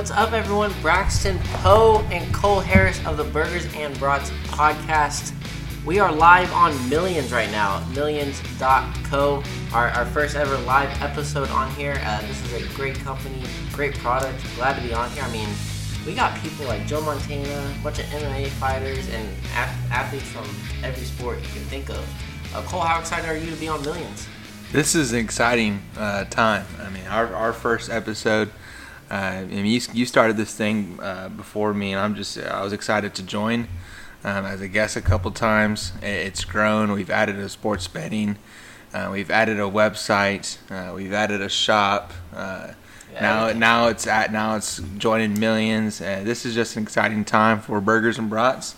what's up, everyone? Braxton Poe and Cole Harris of the Burgers and Brats podcast. We are live on Millions right now, millions.co, our, our first ever live episode on here. Uh, this is a great company, great product. Glad to be on here. I mean, we got people like Joe Montana, a bunch of MMA fighters, and ath- athletes from every sport you can think of. Uh, Cole, how excited are you to be on Millions? This is an exciting uh, time. I mean, our, our first episode. Uh, I mean, you, you started this thing uh, before me, and I'm just I was excited to join um, as a guest a couple times. It's grown. We've added a sports betting. Uh, we've added a website. Uh, we've added a shop. Uh, Yeah, now now it's at now it's joining millions. Uh, this is just an exciting time for burgers and brats.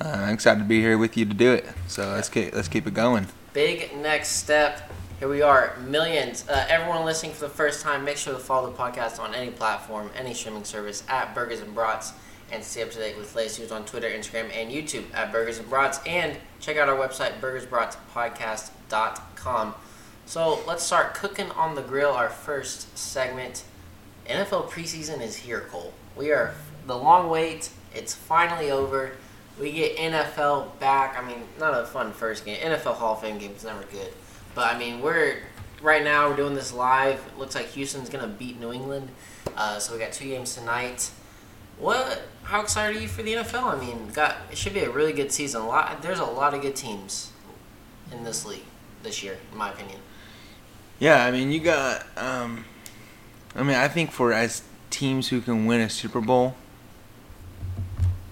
Uh, I'm excited to be here with you to do it. So let's keep let's keep it going. Big next step. Here we are, millions. Uh, everyone listening for the first time, make sure to follow the podcast on any platform, any streaming service at Burgers and Brats, and stay up to date with latest news on Twitter, Instagram, and YouTube at Burgers and Brats. And check out our website, burgersbratspodcast.com. So let's start cooking on the grill. Our first segment. NFL preseason is here, Cole. We are the long wait. It's finally over. We get NFL back. I mean, not a fun first game. NFL Hall of Fame game is never good. But I mean, we're right now we're doing this live. It looks like Houston's gonna beat New England. Uh, so we got two games tonight. What? How excited are you for the NFL? I mean, got it should be a really good season. A lot. There's a lot of good teams in this league this year, in my opinion. Yeah, I mean, you got. Um, I mean, I think for as teams who can win a Super Bowl,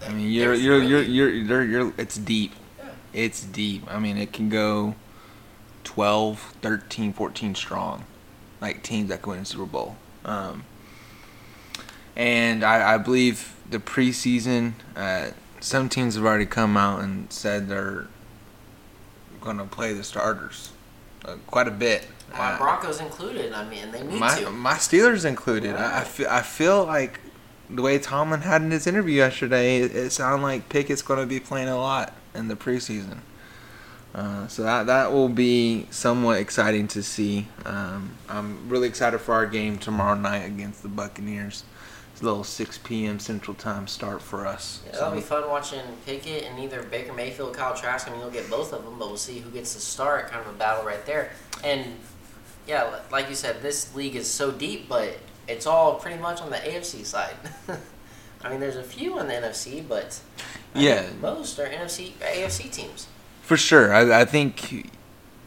I mean, you're you're you're you're, you're, you're it's deep. Yeah. It's deep. I mean, it can go 12, 13, 14 strong, like teams that can win the Super Bowl. Um, and I, I believe the preseason, uh, some teams have already come out and said they're going to play the starters uh, quite a bit. My Uh, Broncos included. I mean, they need my to. my Steelers included. I, I feel I feel like the way Tomlin had in his interview yesterday, it, it sounded like Pickett's going to be playing a lot in the preseason. Uh, so that that will be somewhat exciting to see. Um, I'm really excited for our game tomorrow night against the Buccaneers. It's a little 6 p.m. Central Time start for us. Yeah, that'll be fun watching Pickett and either Baker Mayfield, Kyle Trask. I mean, you'll get both of them, but we'll see who gets to start. Kind of a battle right there. And yeah, like you said, this league is so deep, but it's all pretty much on the AFC side. I mean, there's a few on the NFC, but I Yeah. most are NFC, AFC teams. For sure. I, I think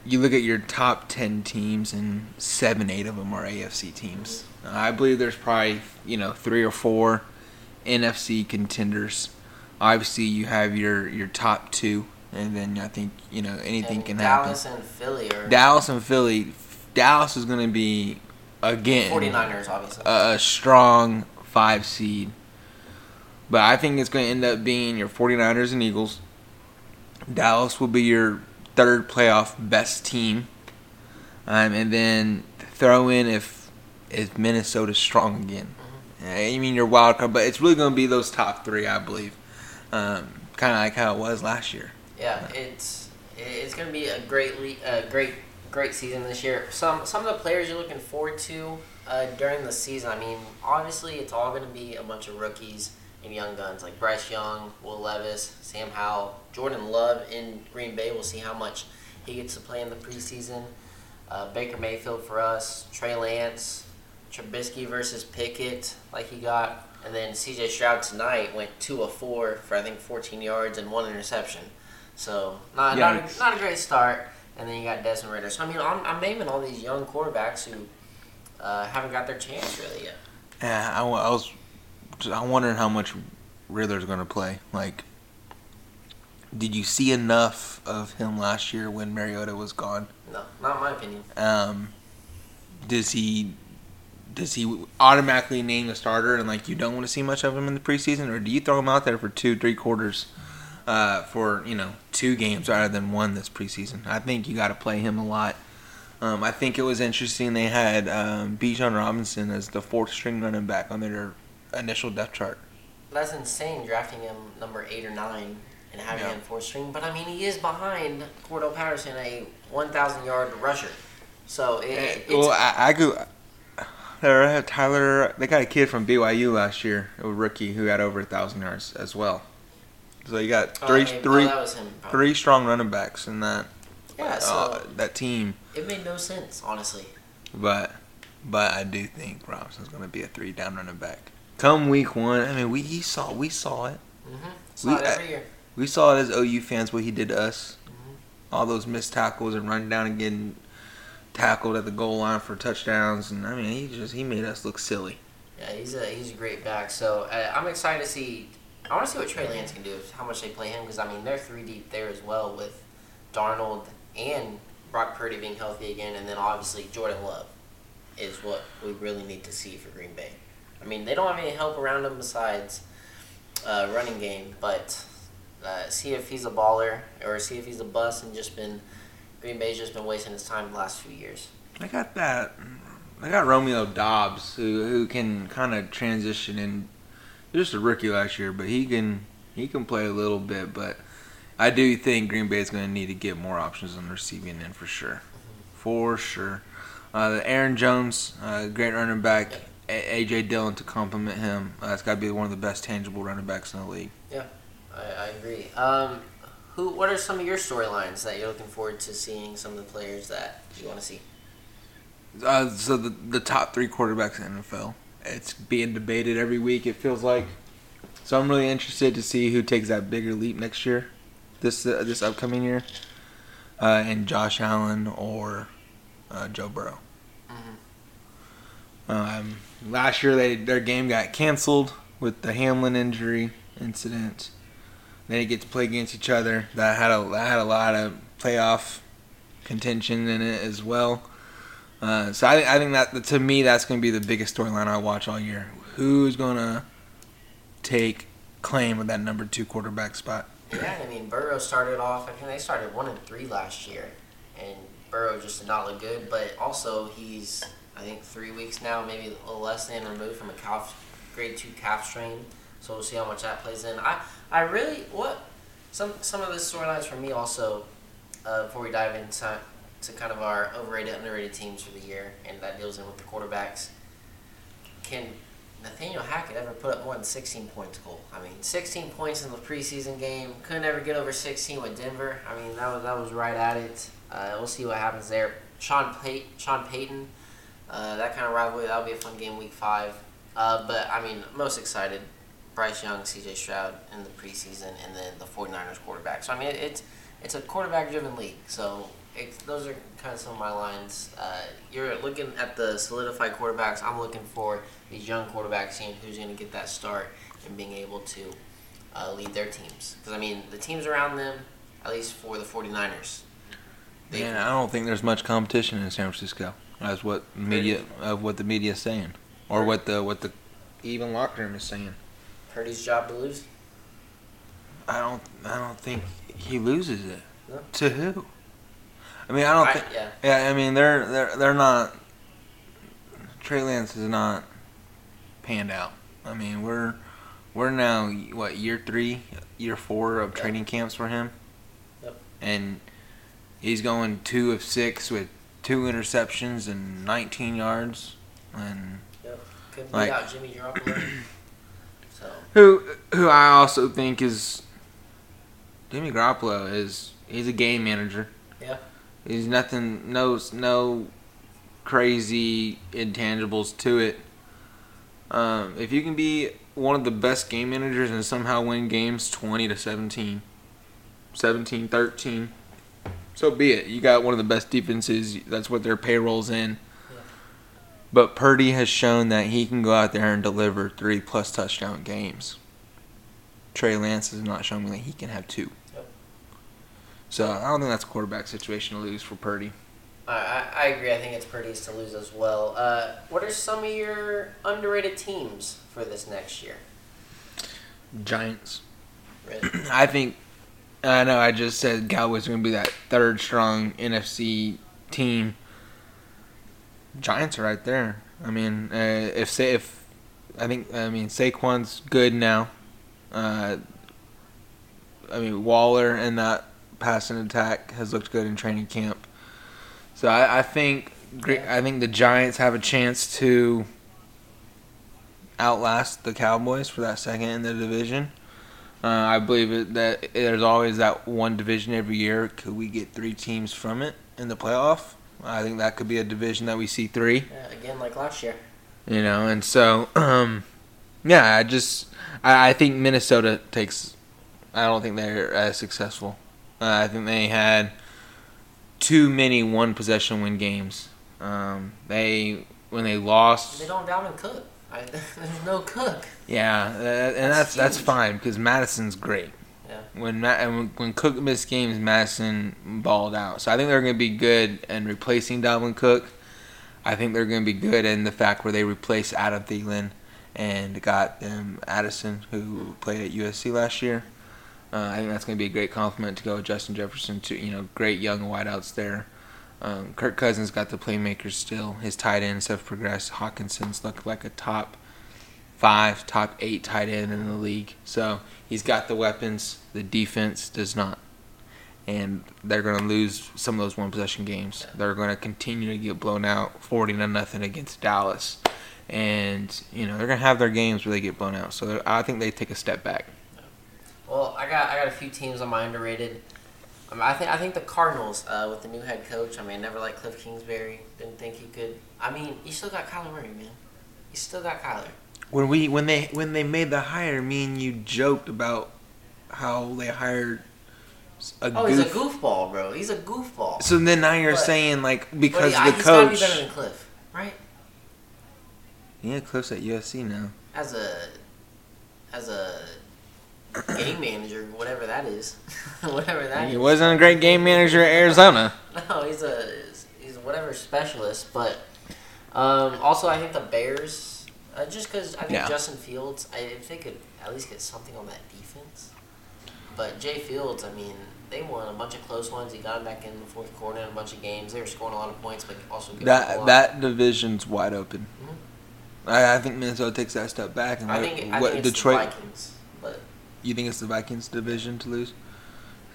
you look at your top 10 teams, and seven, eight of them are AFC teams. I believe there's probably, you know, three or four NFC contenders. Obviously, you have your, your top two, and then I think, you know, anything And can Dallas happen. Dallas and Philly are Dallas and Philly. Dallas is going to be, again, 49ers, obviously. a, a strong five seed. But I think it's going to end up being your 49ers and Eagles. Dallas will be your third playoff best team. Um, and then throw in if if Minnesota's strong again. I mean your wild card, but it's really going to be those top three, I believe. Um, kind of like how it was last year. Yeah, it's it's gonna be a great le- a great great season this year. Some some of the players you're looking forward to uh, during the season. I mean, obviously it's all gonna be a bunch of rookies and young guns like Bryce Young, Will Levis, Sam Howell, Jordan Love in Green Bay. We'll see how much he gets to play in the preseason. Uh, Baker Mayfield for us, Trey Lance, Trubisky versus Pickett, like he got, and then C.J. Stroud tonight went two of four for I think 14 yards and one interception. So not not a, not a great start. And then you got Desmond Ridder. So I mean, I'm, I'm naming all these young quarterbacks who uh, haven't got their chance really yet. Yeah, I, I was. I'm wondering how much Ridder's going to play. Like, did you see enough of him last year when Mariota was gone? No, not my opinion. Um, does he does he automatically name the starter and like you don't want to see much of him in the preseason, or do you throw him out there for two, three quarters, uh, for you know two games rather than one this preseason? I think you got to play him a lot. Um, I think it was interesting they had um, Bijan Robinson as the fourth string running back on their initial depth chart. That's insane drafting him number eight or nine and having Yeah. him fourth string. But I mean, he is behind Cordell Patterson, a 1,000 yard rusher. So it, it's, well, I, I go. Tyler, Tyler, they got a kid from BYU last year, a rookie who had over a thousand yards as well. So you got Oh, three, maybe- oh, three, that was him, three strong running backs in that Yeah, so uh, that team. it made no sense, honestly. But but I do think Robinson's going to be a three down running back. Come week one, I mean we he saw we saw it. Mm-hmm. It's We- not every year. We saw it as OU fans what he did to us. Mhm. All those missed tackles and running down and getting tackled at the goal line for touchdowns, and I mean he just he made us look silly. Yeah, he's a he's a great back. So uh, I'm excited to see. I want to see what Trey Lance can do. How much they play him because I mean they're three deep there as well with Darnold and Brock Purdy being healthy again, and then obviously Jordan Love is what we really need to see for Green Bay. I mean they don't have any help around him besides uh, running game, but uh, see if he's a baller or see if he's a bust and just been Green Bay's just been wasting his time the last few years. I got that. I got Romeo Doubs who who can kind of transition in. Just a rookie last year, but he can he can play a little bit. But I do think Green Bay is going to need to get more options on the receiving end for sure, for sure. Uh, the Aaron Jones, uh, great running back. A- AJ Dillon to complement him. Uh, that's got to be one of the best tangible running backs in the league. I, I agree. Um, who? What are some of your storylines that you're looking forward to seeing? Some of the players that you want to see. Uh, so the the top three quarterbacks in the NFL. It's being debated every week. It feels like. So I'm really interested to see who takes that bigger leap next year, this uh, this upcoming year, uh, and Josh Allen or uh, Joe Burrow. Um, last year they their game got canceled with the Hamlin injury incident. They didn't get to play against each other. That had a that had a lot of playoff contention in it as well. Uh, so I, I think that to me that's going to be the biggest storyline I watch all year. Who's going to take claim of that number two quarterback spot? Yeah, I mean Burrow started off. I think they started one and three last year, and Burrow just did not look good. But also he's I think three weeks now, maybe a little less than removed from a calf grade two calf strain. So we'll see how much that plays in. I I really what some some of the storylines for me also uh, before we dive into to kind of our overrated underrated teams for the year, and that deals in with the quarterbacks. Can Nathaniel Hackett ever put up more than 16 points goal? I mean, 16 points in the preseason game. Couldn't ever get over 16 with Denver. I mean, that was that was right at it. Uh, we'll see what happens there. Sean Pay- Sean Payton, uh, that kind of rivalry. That'll be a fun game week five. Uh, but I mean, most excited. Bryce Young, C.J. Stroud in the preseason, and then the 49ers quarterback. So I mean, it, it's it's a quarterback-driven league. So it, those are kind of some of my lines. Uh, you're looking at the solidified quarterbacks. I'm looking for these young quarterbacks, seeing who's going to get that start and being able to uh, lead their teams. Because I mean, the teams around them, at least for the 49ers, they Man, I don't think there's much competition in San Francisco. That's what media of what the media is saying, or what the what the even locker room is saying. Purdy's job to lose. I don't I don't think he loses it. No. To who? I mean, I don't think. yeah, Yeah, I mean they're they're they're not. Trey Lance is not panned out. I mean we're we're now what year three, year four of Yeah. training camps for him. Yep. And he's going two of six with two interceptions and 19 yards. And couldn't Like- out Jimmy Garoppolo. so who who I also think is Jimmy Garoppolo is he's a game manager. Yeah. He's nothing no no crazy intangibles to it. Um, if you can be one of the best game managers and somehow win games 20 to 17, 17 13, so be it. You got one of the best defenses. That's what their payroll's in. Yeah. But Purdy has shown that he can go out there and deliver three plus touchdown games. Trey Lance has not shown me that he can have two. Yep. So I don't think that's a quarterback situation to lose for Purdy. I, I, I agree. I think it's Purdy's to lose as well. Uh, what are some of your underrated teams for this next year? Giants. Really? I think. I know. I just said Cowboys are going to be that third strong NFC team. Giants are right there. I mean, uh, if say if I think I mean Saquon's good now. Uh, I mean Waller and that passing attack has looked good in training camp. So I, I think I think the Giants have a chance to outlast the Cowboys for that second in the division. Uh, I believe it, that there's always that one division every year. Could we get three teams from it in the playoff? I think that could be a division that we see three. Yeah, again, like last year. You know, and so um, yeah, I just I, I think Minnesota takes. I don't think they're as successful. Uh, I think they had too many one possession win games. Um, they when they lost. They don't Dalvin Cook. I, there's no Cook. Yeah, uh, and that's That's that's fine because Mattison's great. Yeah. When Ma- and when, when Cook missed games, Mattison balled out. So I think they're going to be good in replacing Dalvin Cook. I think they're going to be good in the fact where they replaced Adam Thielen and got them Addison, who played at USC last year. Uh, I think that's going to be a great compliment to go with Justin Jefferson. To you know, great young wideouts there. Um, Kirk Cousins got the playmakers still. His tight ends have progressed. Hockenson's looked like a top five, top eight tight end in the league. So he's got the weapons. The defense does not. And they're going to lose some of those one possession games. They're going to continue to get blown out 40 to nothing against Dallas. And, you know, they're going to have their games where they get blown out. So I think they take a step back. Well, I got I got a few teams on my underrated. Um, I think I think the Cardinals uh, with the new head coach. I mean, I never liked Cliff Kingsbury. Didn't think he could. I mean, you still got Kyler Murray, man. You still got Kyler. When we when they when they made the hire, me and you joked about how they hired a Oh, goof. he's a goofball, bro. He's a goofball. So then now you're But- saying like because yeah, the he's gotta coach. be better than Cliff, right? Yeah, Cliff's at USC now. As a as a game manager, whatever that is, whatever that He is. wasn't a great game manager at Arizona. No, he's a he's whatever specialist, but um, also I think the Bears, uh, just because I think Yeah. Justin Fields, I, if they could at least get something on that defense. But Jay Fields, I mean, they won a bunch of close ones. He got him back in the fourth quarter in a bunch of games. They were scoring a lot of points, but also That that division's wide open. Mhm. I, I think Minnesota takes that step back, and I what, think I what think it's Detroit? the Vikings, You think it's the Vikings division to lose?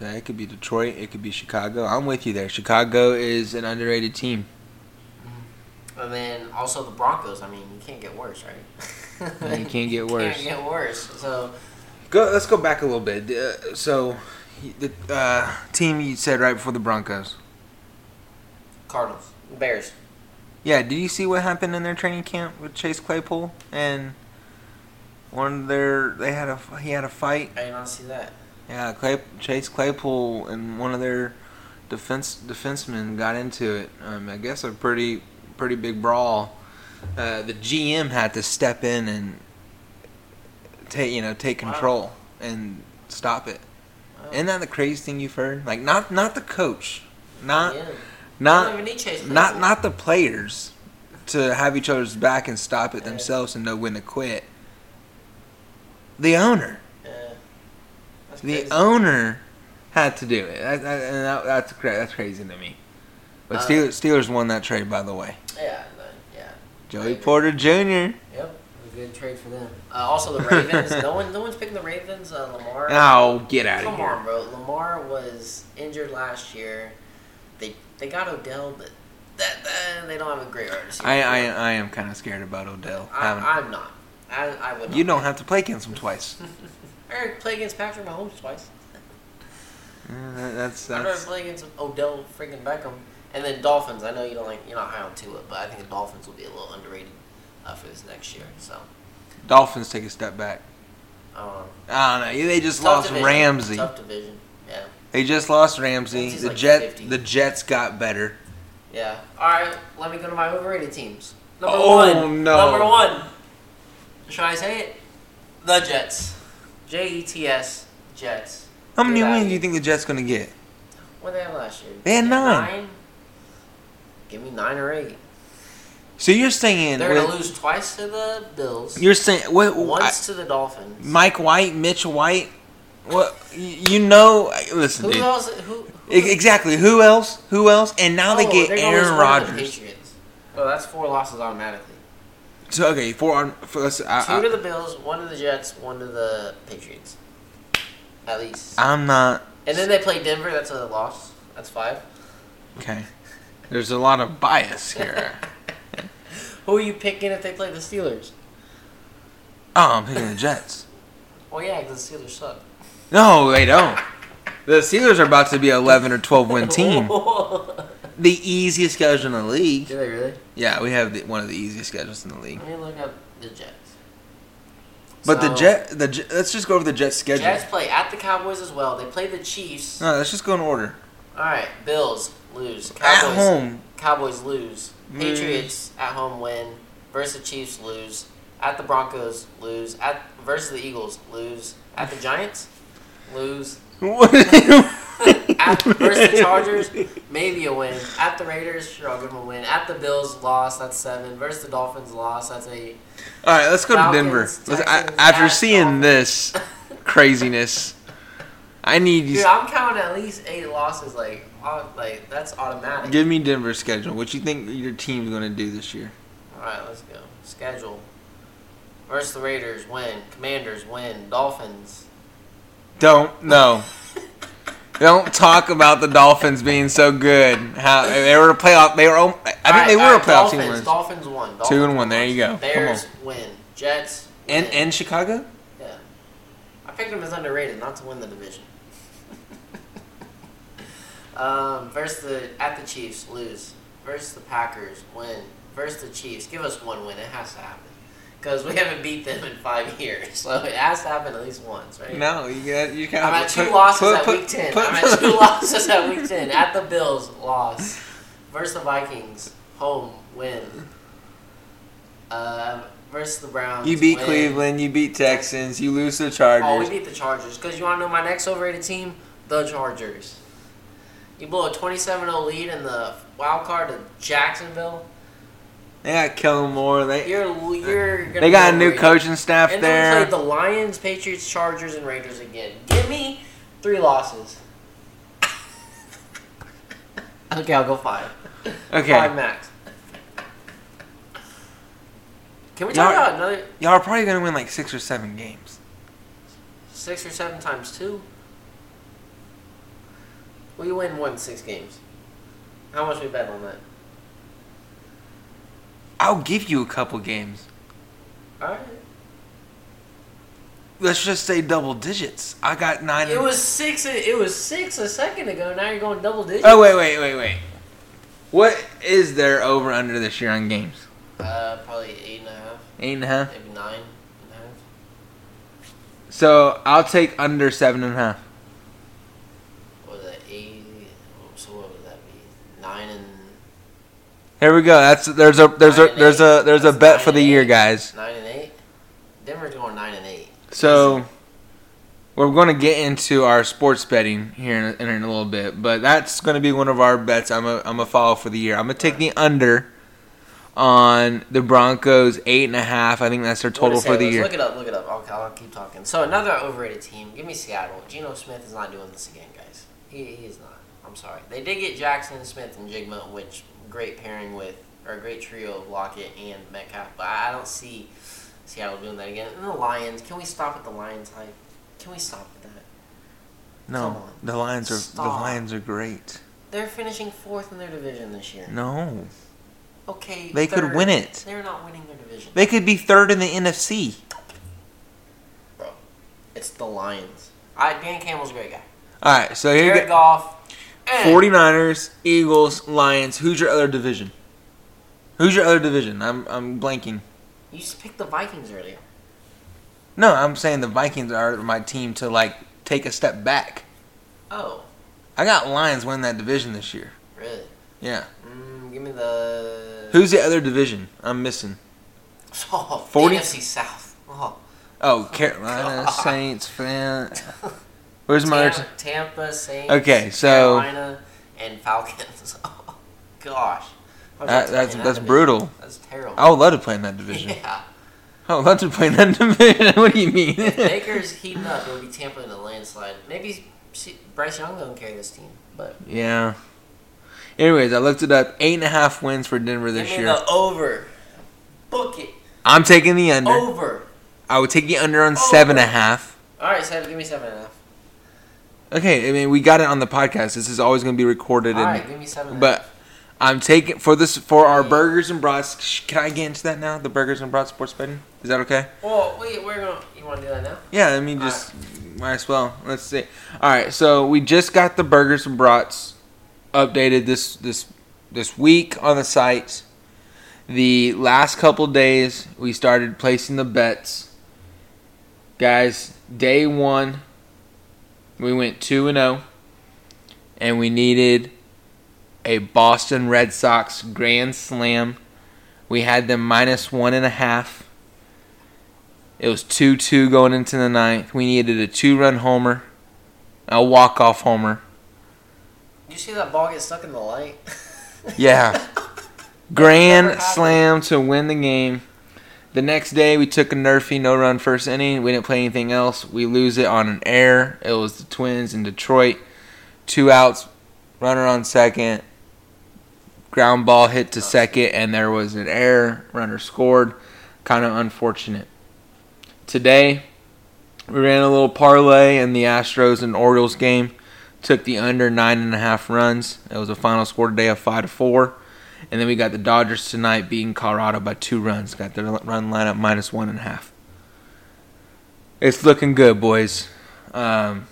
It could be Detroit. It could be Chicago. I'm with you there. Chicago is an underrated team. and then also the Broncos. I mean, you can't get worse, right? Yeah, you can't get worse. Can't get worse. So Go. Let's go back a little bit. Uh, so, the uh, team you said right before the Broncos. Cardinals, Bears. Yeah. Did you see what happened in their training camp with Chase Claypool and one of their? They had a he had a fight. I did not see that. Yeah, Clay, Chase Claypool and one of their defense defensemen got into it. Um, I guess a pretty pretty big brawl. Uh, the GM had to step in and take you know take Wow. control and stop it. Oh. Isn't that the craziest thing you've heard? Like not not the coach, not Yeah. Not Chase not not the players to have each other's back and stop it Yeah. themselves and know when to quit. The owner. Yeah. The owner had to do it. That, that, and that, that's cra- that's crazy to me. But Uh, Steelers, Steelers won that trade, by the way. Yeah, yeah. Joey. Porter Jr. Yep, a good trade for them. Uh, also, the Ravens. no one, no one's picking the Ravens. Uh, Lamar. Oh, get out of here! Come on, bro. Lamar was injured last year. They they got Odell, but that, that they don't have a great wide receiver. I, I I am kind of scared about Odell. I, I'm not. I, I would. Not you don't have to play against him twice. Eric play against Patrick Mahomes twice. Uh, that- that's I'd rather that's. play against Odell freaking Beckham. And then Dolphins. I know you don't like you're not high on Tua, but I think the Dolphins will be a little underrated uh, for this next year. So Dolphins take a step back. I don't know. I don't know. They just Tough lost division. Ramsey. Tough division. Yeah. They just lost Ramsey. Ramsey's The like Jet 50. the Jets got better. Yeah. All right. Let me go to my overrated teams. Number Oh, one. no. Number one. Should I say it? The Jets. J E T S. Jets. How many wins do you think the Jets gonna get? What they have last year? They had Yeah, nine. Give me nine or eight. So you're saying They're gonna lose twice to the Bills. you're saying what? once to the Dolphins. Mike White, Mitch White. What you know? Listen, who dude. else? Who? who Exactly. Who else? Who else? And now they Oh, get they're Aaron the Rodgers. Patriots. Well, that's four losses automatically. So okay, four on. For, let's, I, Two I, to the Bills, one to the Jets, one to the Patriots. At least. I'm not And then they play Denver. That's a loss. That's five. okay. There's a lot of bias here. Who are you picking if they play the Steelers? Oh, I'm picking the Jets. Well, yeah, because the Steelers suck. No, they don't. The Steelers are about to be an 11 or 12 win team. The easiest schedule in the league. Do they really? Yeah, we have the, one of the easiest schedules in the league. Let me look up the Jets. But the Jet, the Jet, let's just go over the Jets schedule. Jets play at the Cowboys as well. They play the Chiefs. No, let's just go in order. All right, Bills lose. At Cowboys, home, Cowboys lose. Mm. Patriots at home win. Versus the Chiefs lose. At the Broncos lose. At versus the Eagles lose. At the Giants lose. What? At versus the Chargers maybe a win. At the Raiders sure I'll give them a win. At the Bills loss that's seven. Versus the Dolphins loss that's eight. All right, let's go to Denver. Let's, I, after seeing Dolphins. this craziness, I need you. Dude, I'm counting at least eight losses. Like, like that's automatic. Give me Denver's schedule. What you think your team's going to do this year? All right, let's go. Schedule. Versus the Raiders, win. Commanders, win. Dolphins. Don't no. Don't talk about the Dolphins being so good. How they were a playoff. They were. I think Alright, they were alright, a playoff Dolphins, team. Dolphins won. Dolphins Two and one, there you go. Come Bears win. Jets. And win. and Chicago. yeah, I picked them as underrated, not to win the division. um, versus the at the Chiefs, lose. Versus the Packers, win. Versus the Chiefs, give us one win. It has to happen because we haven't beat them in five years, so it has to happen at least once, right? No, you got you got. I'm at two losses at week ten. I'm at two losses at week ten. At the Bills, loss. Versus the Vikings, home win. Uh, versus the Browns. You beat win. Cleveland. You beat Texans. You lose the Chargers. Oh, we beat the Chargers. Because you want to know my next overrated team? The Chargers. You blow a 27-0 lead in the wild card to Jacksonville. They got Kellen Moore. They You're you're gonna they got a new coaching staff And there. played the Lions, Patriots, Chargers, and Raiders again. Give me three losses. okay, I'll go five. Okay, Five max. Can we talk Y'all- about another y'all are probably gonna win like six or seven games. six or seven times two? We win one six games. How much we bet on that? I'll give you a couple games. All right. Let's just say double digits. I got nine. It was six. It was six a second ago. Now you're going double digits. Oh wait, wait, wait, wait. What is there over under this year on games? Uh, probably eight and a half, Eight and a half. maybe nine and a half. So I'll take under seven and a half. What was that? Eight. So what would that be? Nine and Here we go. That's there's a there's a Nine there's a there's a bet for the year, eight. guys. nine and eight. Denver's going nine and eight. So we're going to get into our sports betting here in a, in a little bit, but that's going to be one of our bets. I'm a I'm a follow for the year. I'm gonna take the under on the Broncos eight and a half. I think that's their total for the year. Look it up. Look it up. Okay, I'll keep talking. So another overrated team. Give me Seattle. Geno Smith is not doing this again, guys. He, he is not. I'm sorry. They did get Jaxon Smith-Njigba, which great pairing with or a great trio of Lockett and Metcalf. But I don't see Seattle doing that again. And the Lions. Can we stop at the Lions hype? Can we stop with that? No, the Lions are the Lions are great. They're finishing fourth in their division this year. No, Okay. they could win it. They're not winning their division. They could be third in the NFC. Bro, it's the Lions. I Dan Campbell's a great guy. All right, so here you Jared go. Goff. Eh. 49ers, Eagles, Lions. Who's your other division? Who's your other division? I'm I'm blanking. You just picked the Vikings earlier. No, I'm saying the Vikings are my team to like take a step back. Oh, I got Lions win that division this year. really? Yeah. Mm, give me the. Who's the other division? I'm missing. Oh, 40 NFC South. Oh. Oh, Carolina Saints fan. Where's my other? Tampa Saints. Okay, so- Carolina and Falcons. Oh, gosh. That, that that's that that's brutal. That's terrible. I would love to play in that division. Yeah. I would love to play in that division. what do you mean? If Baker's heating up, it'll be Tampa in a landslide. Maybe Bryce Young don't carry this team, but yeah. Anyways, I looked it up. Eight and a half wins for Denver this year. the over. Book it. I'm taking the under. Over. I would take the under on seven and a Over. half. All right, seven. Give me seven and a half. Okay, I mean we got it on the podcast. This is always going to be recorded, All and right, give me seven. A but I'm taking for this for our burgers and brats. sh- Can I get into that now? The burgers and brats sports betting. Is that okay? Well, wait, we're gonna. You want to do that now? Yeah, I mean, just might as well. Let's see. All right, so we just got the burgers and brats updated this this this week on the site. The last couple days, we started placing the bets. Guys, day one, we went two and zero, and we needed a Boston Red Sox grand slam. We had them minus one and a half. It was 2 2 going into the ninth. We needed a two run homer, a walk off homer. You see that ball get stuck in the light? Yeah. Grand slam to win the game. The next day, we took a NRFI, no run first inning. We didn't play anything else. We lose it on an error. It was the Twins in Detroit. Two outs, runner on second. Ground ball hit to second, and there was an error. Runner scored. Kind of unfortunate. Today, we ran a little parlay in the Astros and Orioles game. Took the under nine and a half runs. It was a final score today of five to four. And then we got the Dodgers tonight beating Colorado by two runs. Got their run lineup minus one and a half. It's looking good, boys. Um,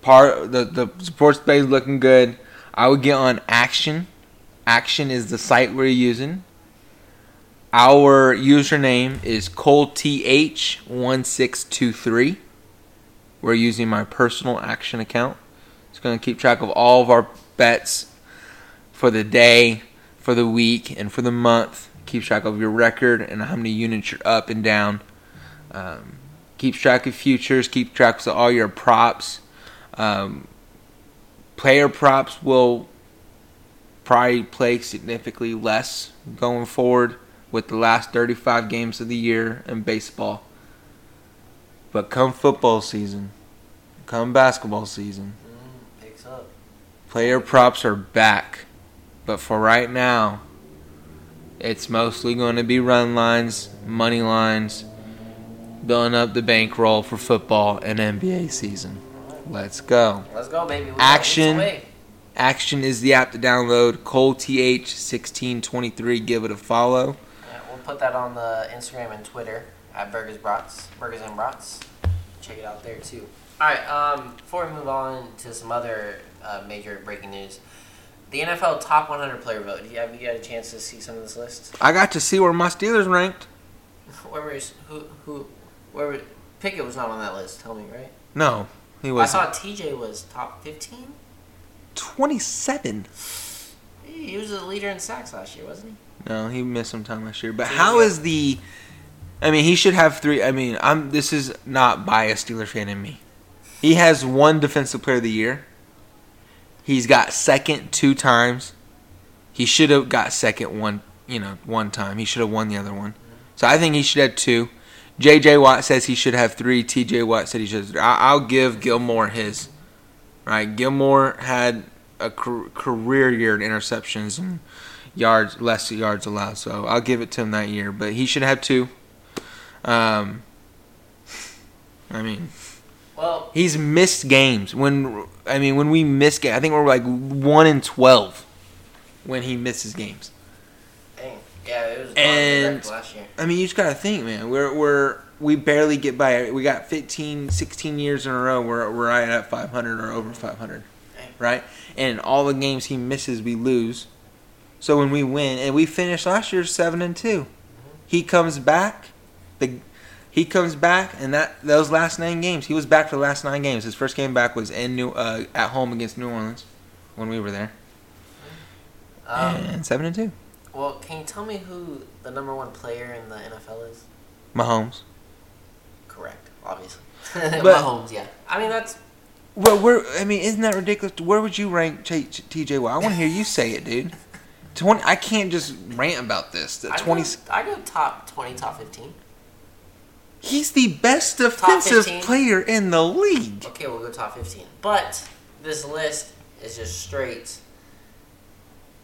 part the the sports bay looking good. I would get on Action. Action is the site we're using. Our username is ColeTH1623. We're using my personal Action account. It's going to keep track of all of our bets for the day, for the week, and for the month. Keeps track of your record and how many units you're up and down. Um, keeps track of futures. Keeps track of all your props. Um, player props will probably play significantly less going forward with the last 35 games of the year in baseball. But come football season, come basketball season, Mm, picks up. player props are back. But for right now, it's mostly going to be run lines, money lines, building up the bankroll for football and NBA season. Let's go. Let's go, baby. We Action. Action is the app to download. ColeTH1623. Give it a follow. Yeah, we'll put that on the Instagram and Twitter at Burgers Brats, Burgers and Brats. Check it out there too. All right. Um, before we move on to some other uh, major breaking news, the NFL top 100 player vote. Do you have you got a chance to see some of this list? I got to see where my Steelers ranked. Where was who who where were, Pickett was not on that list. Tell me right. No, he was. I thought TJ was top 15. 27. He was the leader in sacks last year, wasn't he? No, he missed some time last year. But how is the? I mean, he should have three. I mean, I'm. This is not biased Steelers fan in me. He has one defensive player of the year. He's got second two times. He should have got second one. You know, one time. He should have won the other one. So I think he should have two. J.J. Watt says he should have three. T.J. Watt said he should. I'll give Gilmore his. Right, Gilmore had a career year in interceptions and yards, less yards allowed. So I'll give it to him that year. But he should have two. Um, I mean, Well, he's missed games. When I mean, when we miss games, I think we're like one in twelve when he misses games. dang. Yeah, it was And- last year. I mean, you just gotta think, man. We're we're we barely get by. We got 15, 16 years in a row. We're we're right at five hundred or over five hundred, right? And all the games he misses, we lose. So when we win, and we finished last year seven and two, mm-hmm. he comes back. The he comes back, and that those last nine games, he was back for the last nine games. His first game back was in New uh, at home against New Orleans when we were there, Um, and seven and two. well, can you tell me who the number one player in the NFL is? Mahomes. Correct, obviously. But- Mahomes, yeah. I mean, that's Well, where I mean, isn't that ridiculous? Where would you rank T.J. Watt? I want to hear you say it, dude. Twenty. I can't just rant about this. The I twenty. Go, I go top twenty, top fifteen. He's the best defensive 15? player in the league. Okay, we'll go top fifteen. But this list is just straight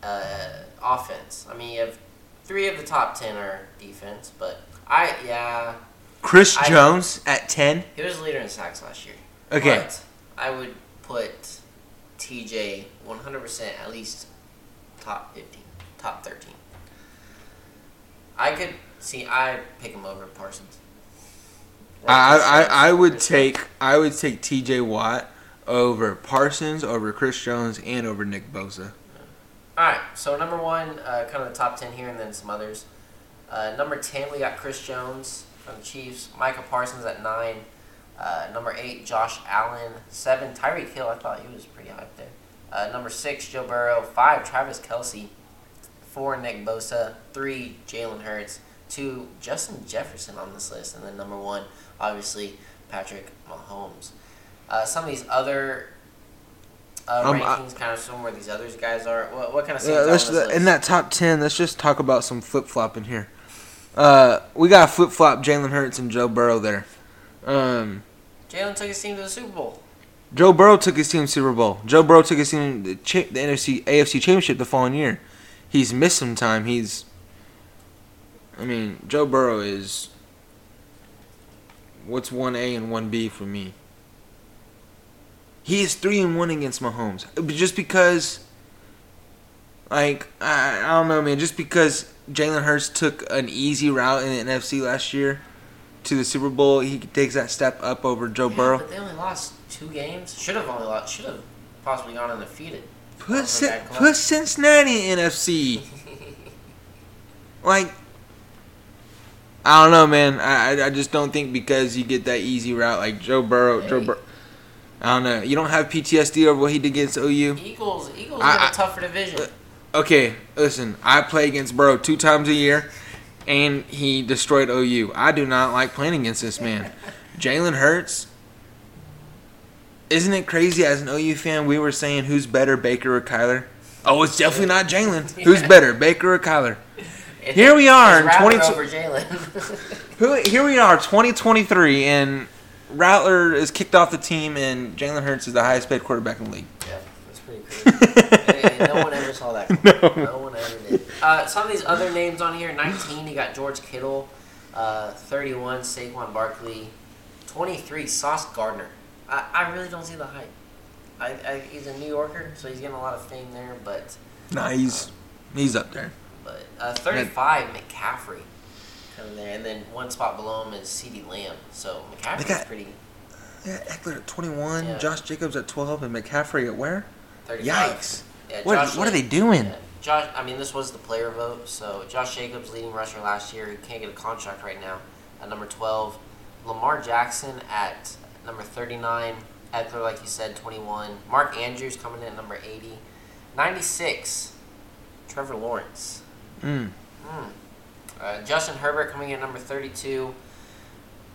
uh, offense. I mean, you have three of the top ten are defense, but I yeah, Chris I- Jones at ten. he was the leader in sacks last year. Okay. But I would put TJ 100% at least top 15, top 13. I could see. I pick him over Parsons. I, I I would take I would take T.J. Watt over Parsons, over Chris Jones, and over Nick Bosa. All right, so number one, uh, kind of the top ten here, and then some others. Uh, number ten, we got Chris Jones from the Chiefs. Micah Parsons at nine. Uh, number eight, Josh Allen. Seven, Tyreek Hill. I thought he was pretty high up there. Uh, number six, Joe Burrow. Five, Travis Kelce. Four, Nick Bosa. Three, Jalen Hurts. Two, Justin Jefferson on this list, and then number one, obviously Patrick Mahomes. Uh, some of these other uh, Um, I- rankings, kind of some where these other guys are. What, what kind of Yeah, let's, list? in that top ten, let's just talk about some flip flop in here. Uh, we got flip flop Jalen Hurts and Joe Burrow there. Um, Jalen took his team to the Super Bowl. Joe Burrow took his team to Super Bowl. Joe Burrow took his team to the, cha- the NFC AFC Championship the following year. He's missed some time. He's, I mean, Joe Burrow is. What's one A and one B for me? He is three and one against Mahomes, just because. Like I, I don't know, man. Just because Jalen Hurts took an easy route in the NFC last year to the Super Bowl, he takes that step up over Joe Yeah, Burrow. but they only lost two games. Should have only lost. Should have possibly gone undefeated. Put Cin- put Cincinnati in NFC. Like, I don't know, man. I I- just don't think because you get that easy route like Joe Burrow, Joe Burrow. I don't know. You don't have PTSD over what he did against OU. Eagles. Eagles I- I- a tougher division. Uh, okay, listen. I play against Burrow two times a year, and he destroyed OU. I do not like playing against this man. Jalen Hurts. Isn't it crazy as an OU fan? We were saying who's better, Baker or Kyler? Oh, it's definitely not Jalen. Who's better, Baker or Kyler? It- Here we are it's in 22 over Jalen. Who? Here we are, 2023, and Rattler is kicked off the team, and Jalen Hurts is the highest paid quarterback in the league. yeah, that's pretty crazy. Hey, no one ever saw that. No. no one ever did. Uh, some of these other names on here: 19, you got George Kittle. Uh, 31, Saquon Barkley. 23, Sauce Gardner. I, I really don't see the hype. I, I, he's a New Yorker, so he's getting a lot of fame there, but Nah, he's he's up there. But uh, 35, McCaffrey coming there, and then one spot below him is CeeDee Lamb. So McCaffrey's got- pretty Yeah, Ekeler at 21, Yeah. Josh Jacobs at 12, and McCaffrey at where? 35. Yikes! Yeah, What Josh what are they doing? yeah, Josh, I mean, this was the player vote. So Josh Jacobs, leading rusher last year, he can't get a contract right now. At number 12, Lamar Jackson at number 39. Ekeler, like you said, 21. Mark Andrews coming in at number 80. 96, Trevor Lawrence. Mm. Hmm. Uh, Justin Herbert coming in at number 32.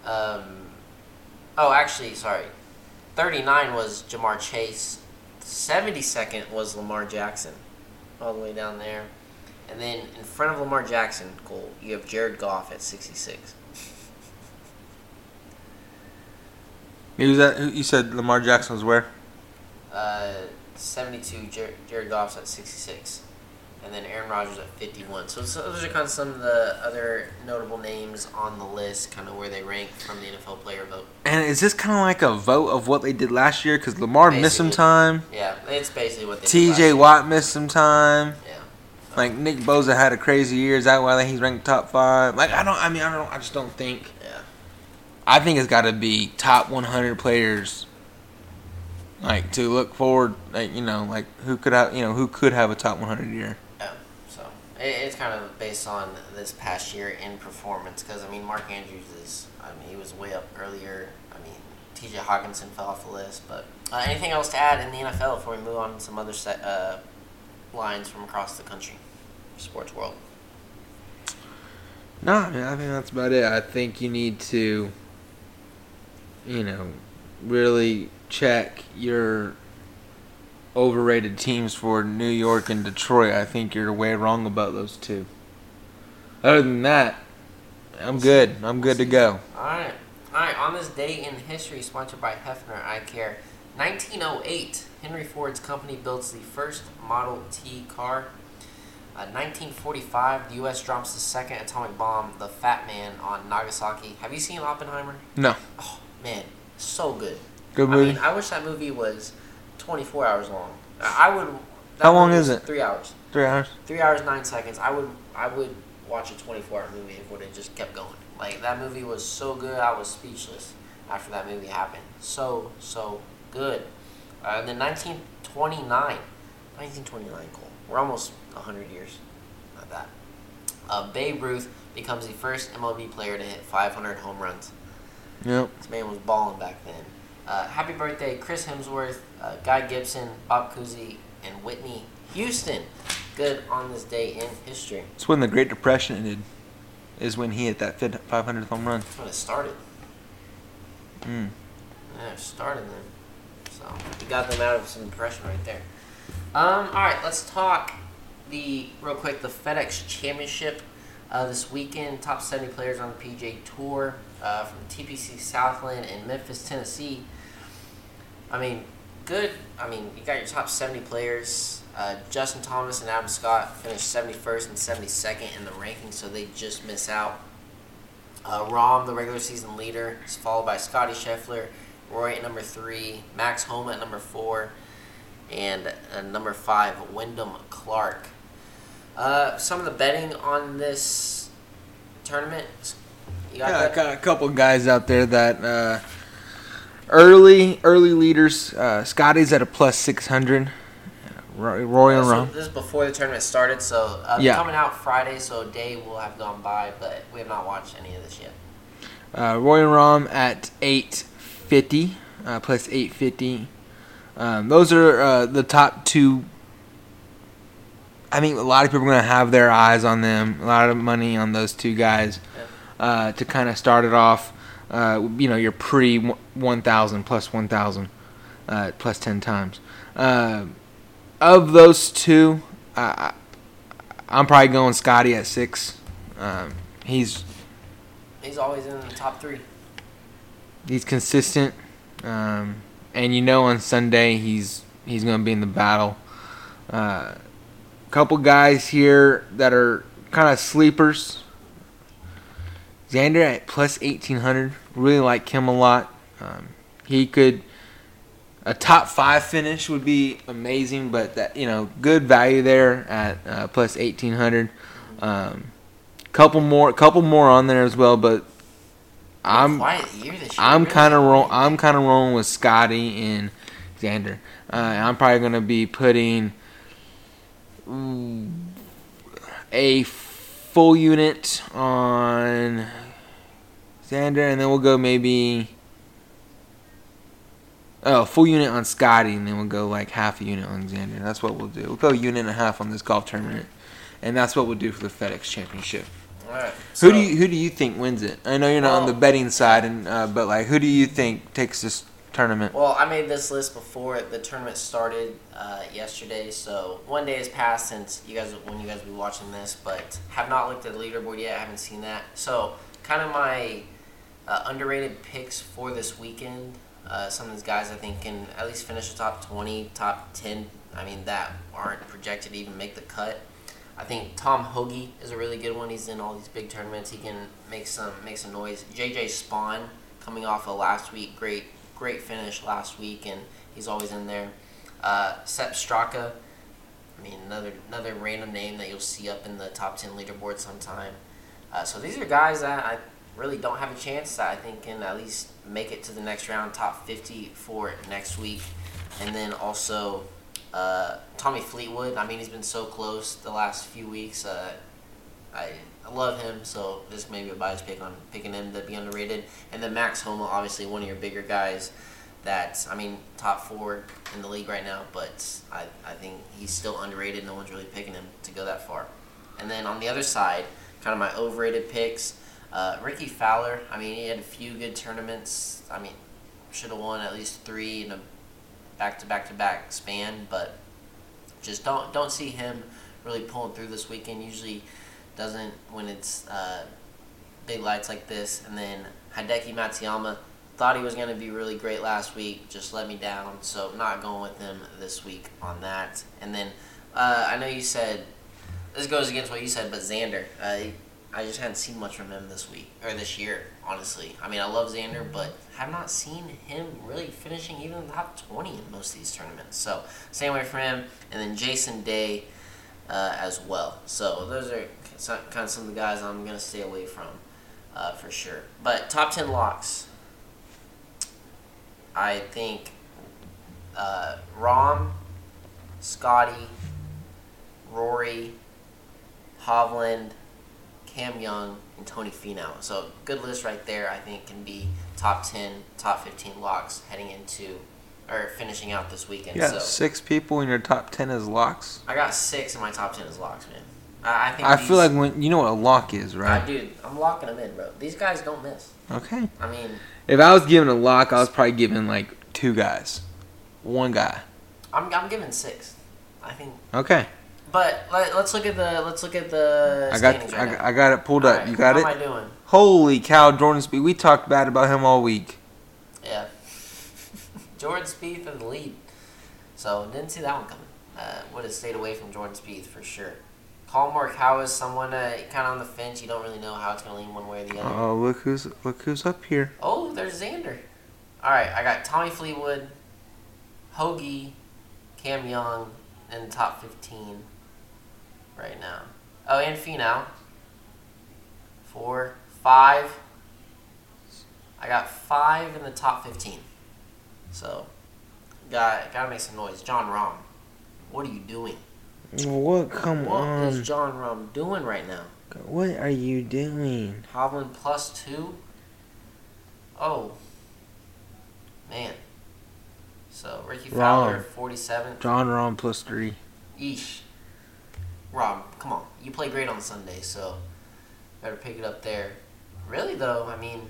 Um, oh, actually, sorry. 39 was Ja'Marr Chase. 72nd was Lamar Jackson. All the way down there. And then in front of Lamar Jackson, Cole, you have Jared Goff at 66. He was at. You said Lamar Jackson was where? Uh, 72, Jer- Jared Goff's at 66. And then Aaron Rodgers at 51. So, so those are kind of some of the other notable names on the list, kind of where they rank from the NFL player vote. And is this kind of like a vote of what they did last year? Because Lamar missed some time. Yeah, it's basically what they did last T.J. Watt missed some time. Yeah. Like Nick Bosa had a crazy year. Is that why he's ranked top five? Like I don't. I mean, I don't. I just don't think. Yeah. I think it's got to be top 100 players. Like to look forward, like you know, like who could have, you know, who could have a top 100 year. It's kind of based on this past year in performance because I mean Mark Andrews is I mean he was way up earlier. I mean T.J. Hockenson fell off the list, but uh, anything else to add in the NFL before we move on to some other set, uh, lines from across the country, sports world. No, I mean, I think that's about it. I think you need to, you know, really check your overrated teams for New York and Detroit. I think you're way wrong about those two. Other than that, I'm good. I'm good to go. All right. All right. On this day in history, sponsored by Hefner Eye Care, 1908, Henry Ford's company builds the first Model T car. Uh, 1945, the U.S. drops the second atomic bomb, the Fat Man, on Nagasaki. Have you seen Oppenheimer? No, Oh man, so good. good I movie. mean, I wish that movie was 24 hours long. I would. That How long is it? Three hours. Three hours. Three hours nine seconds. I would I would watch a twenty four hour movie if it would have just kept going. Like that movie was so good, I was speechless after that movie happened. So so good. Uh, and then 1929, 1929, Cole. We're almost 100 years Not that. Uh, Babe Ruth becomes the first MLB player to hit 500 home runs. Yep. This man was balling back then. Uh, happy birthday, Chris Hemsworth, uh, Guy Gibson, Bob Cousy, and Whitney Houston. Good on this day in history. It's when the Great Depression ended. Is when he hit that 500th home run. That's when it started. Mm. Yeah, it started then. So we got them out of some depression right there. Um, all right, let's talk the real quick the FedEx Championship uh, this weekend. Top 70 players on the PGA Tour uh, from TPC Southwind in Memphis, Tennessee. I mean, good. I mean, you got your top 70 players. Uh, Justin Thomas and Adam Scott finished 71st and 72nd in the rankings, so they just miss out. Uh, Rahm, the regular season leader, is followed by Scottie Scheffler, Rory at number three, Max Homa at number four, and uh, number five, Wyndham Clark. Uh, some of the betting on this tournament. You got Yeah, I got a couple guys out there that uh, early early leaders. Uh, Scottie's at a plus 600. Rory, Rory and So this is before the tournament started, so uh, Yeah. coming out Friday, so a day will have gone by, but we have not watched any of this yet. Uh, Rory and Rahm at 850, uh, plus 850. Um, those are uh, the top two. I think a lot of people are going to have their eyes on them. A lot of money on those two guys uh, to kind of start it off. Uh, you know, your pre 1,000 plus 1,000 uh, plus 10 times. Uh, of those two, I I'm probably going Scottie at six. Um, he's He's always in the top three. he's consistent, um, and you know on Sunday he's he's going to be in the battle. A uh, couple guys here that are kind of sleepers. Xander at plus eighteen hundred. Really like him a lot. Um, he could a top five finish would be amazing, but that you know good value there at uh, plus eighteen hundred. Um, couple more, couple more on there as well, but I'm quiet year this year. I'm kind of roll. I'm kind of rolling with Scottie and Xander. Uh, I'm probably gonna be putting ooh, a full unit on Xander, and then we'll go maybe oh full unit on Scottie, and then we'll go like half a unit on Xander. That's what we'll do. We'll go a unit and a half on this golf tournament, and that's what we'll do for the FedEx Championship. All right. Who do you who do you think wins it? I know you're not on the betting side, and uh, but like who do you think takes this tournament? Well, I made this list before the tournament started uh, yesterday, so one day has passed since you guys when you guys will be watching this, but have not looked at the leaderboard yet. I haven't seen that. So, kind of my uh, underrated picks for this weekend. Uh, some of these guys I think can at least finish the top twenty, top ten. I mean that aren't projected to even make the cut. I think Tom Hoge is a really good one. He's in all these big tournaments. He can make some make some noise. J.J. Spaun coming off of last week, great great finish last week, and he's always in there. Uh, Sepp Straka, I mean another another random name that you'll see up in the top ten leaderboard sometime. Uh, so these are guys that I really don't have a chance that I think can at least make it to the next round, top fifty for next week, and then also uh, Tommy Fleetwood. I mean he's been so close the last few weeks. Uh, I, I love him, so this may be a bias pick on picking him to be underrated. And then Max Homa, obviously one of your bigger guys. That I mean, top four in the league right now, but I, I think he's still underrated. No one's really picking him to go that far. And then on the other side, kind of my overrated picks. Uh, Rickie Fowler. I mean, he had a few good tournaments. I mean, should have won at least three in a back to back to back span, but just don't don't see him really pulling through this weekend. Usually doesn't when it's uh, big lights like this. And then Hideki Matsuyama thought he was going to be really great last week, just let me down. So not going with him this week on that. And then uh, I know you said this goes against what you said, but Xander, uh, I just hadn't seen much from him this week or this year. Honestly, I mean, I love Xander, but have not seen him really finishing even in the top twenty in most of these tournaments. So same way for him, and then Jason Day uh, as well. So those are some, kind of some of the guys I'm gonna stay away from uh, for sure. But top ten locks, I think uh, Rahm, Scottie, Rory, Hovland, Cam Young, and Tony Finau. So good list right there. I think can be top ten, top fifteen locks heading into or finishing out this weekend. You got so six people in your top ten as locks. I got six in my top ten as locks, man. I, I think I these- feel like when you know what a lock is, right? dude, I'm locking them in, bro. These guys don't miss. Okay. I mean, If I was giving a lock, I was probably giving like two guys, one guy. I'm I'm giving six. I think, Okay. But let, us look at the let's look at the I got standings I, got- I got it pulled up. Alright, you got it. How am I doing? Holy cow, Jordan Spieth. We talked bad about him all week. Yeah. Jordan Spieth in the lead. So didn't see that one coming. Uh, would have stayed away from Jordan Spieth for sure. Collin Morikawa is someone uh, kind of on the fence. You don't really know how it's going to lean one way or the other. Oh, look who's look who's up here. Oh, there's Xander. All right, I got Tommy Fleetwood, Hoge, Cam Young and top 15 right now. Oh, and Finau. Four, five. I got five in the top 15. So, got gotta make some noise. Jon Rahm, what are you doing? What? Come What on. What is Jon Rahm doing right now? What are you doing? Hovland plus two. Oh. Man. So Rickie Fowler, Wrong. 47. Jon Rahm plus three. Eesh. Rob, come on. You play great on Sunday, so better pick it up there. Really, though, I mean,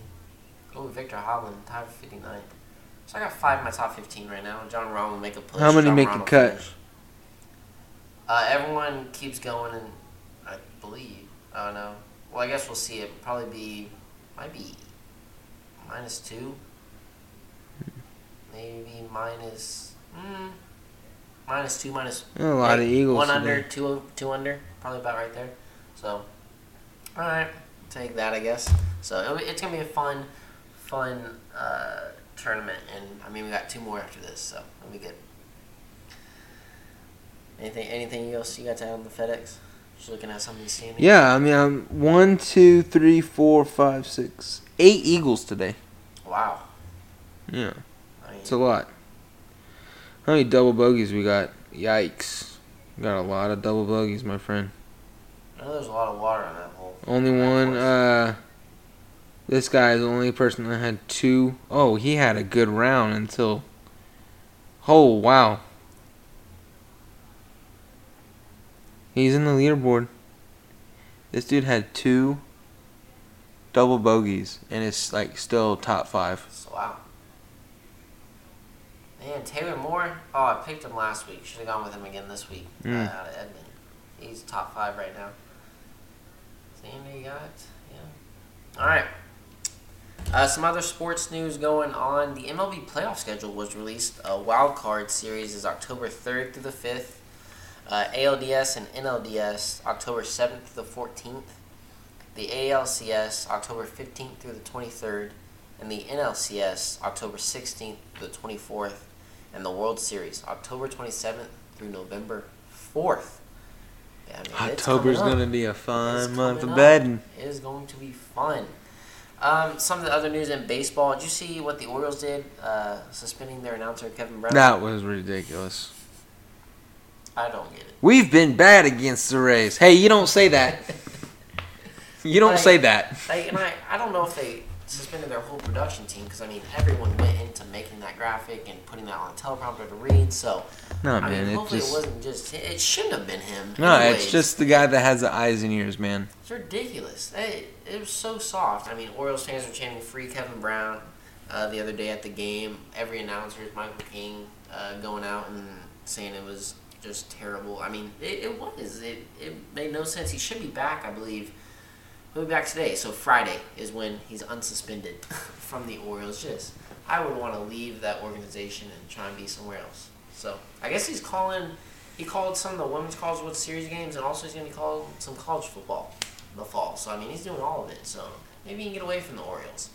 go with Viktor Hovland, tied for 59. So I got five in my top 15 right now. Jon Rahm will make a push. How many John make Rahm a cut? Uh, everyone keeps going, and I believe. I don't know. Well, I guess we'll see. It probably be, might be minus two. Maybe minus, mm, minus two, minus A lot of Eagles. One today. under, two two under, probably about right there. So, all right, take that, I guess. So it, it's gonna be a fun, fun uh, tournament, and I mean we got two more after this, so it'll be good. Anything, anything else you got to add on the FedEx? Just looking at something seeing. Yeah, I mean, um, one, two, three, four, five, six, eight Eagles today. Wow. Yeah, I mean, it's a lot. How many double bogeys we got? Yikes! We got a lot of double bogeys, my friend. I know there's a lot of water on that hole. Only Of one. course. Uh, this guy is the only person that had two. Oh, he had a good round until. Oh wow. He's in the leaderboard. This dude had two double bogeys and it's like still top five. Wow. Man, Taylor Moore. Oh, I picked him last week. Should have gone with him again this week uh, Mm. out of Edmond. He's top five right now. You got? Yeah. All right. Uh, some other sports news going on. The MLB playoff schedule was released. A wild card series is October 3rd through the 5th. Uh, ALDS and NLDS October 7th through the 14th. The ALCS October 15th through the 23rd. And the NLCS October 16th through the 24th. And the World Series October 27th through November 4th. Yeah, I mean, October's gonna be a fun month of betting. It is going to be fun. Um, some of the other news in baseball. Did you see what the Orioles did, uh, suspending their announcer Kevin Brown? That was ridiculous. I don't get it. We've been bad against the Rays. Hey, you don't say that. You don't Like- say that. Like, and I, I don't know if they suspended their whole production team because I mean everyone went into making that graphic and putting that on a teleprompter to read. So No, I man, mean, it hopefully just it wasn't just it shouldn't have been him. no, Anyways, it's just the guy that has the eyes and ears, man. It's ridiculous. It, it was so soft. I mean, Orioles fans were chanting "Free Kevin Brown" uh, the other day at the game. Every announcer, is Michael King, uh, going out and saying it was just terrible. I mean, it, it was. It, it made no sense. He should be back, I believe. He'll be back today. So Friday is when he's unsuspended from the Orioles. Just, I would want to leave that organization and try and be somewhere else. So I guess he's calling. He called some of the women's college World Series games, and also he's going to be calling some college football. in the fall. So I mean, he's doing all of it. So maybe he can get away from the Orioles.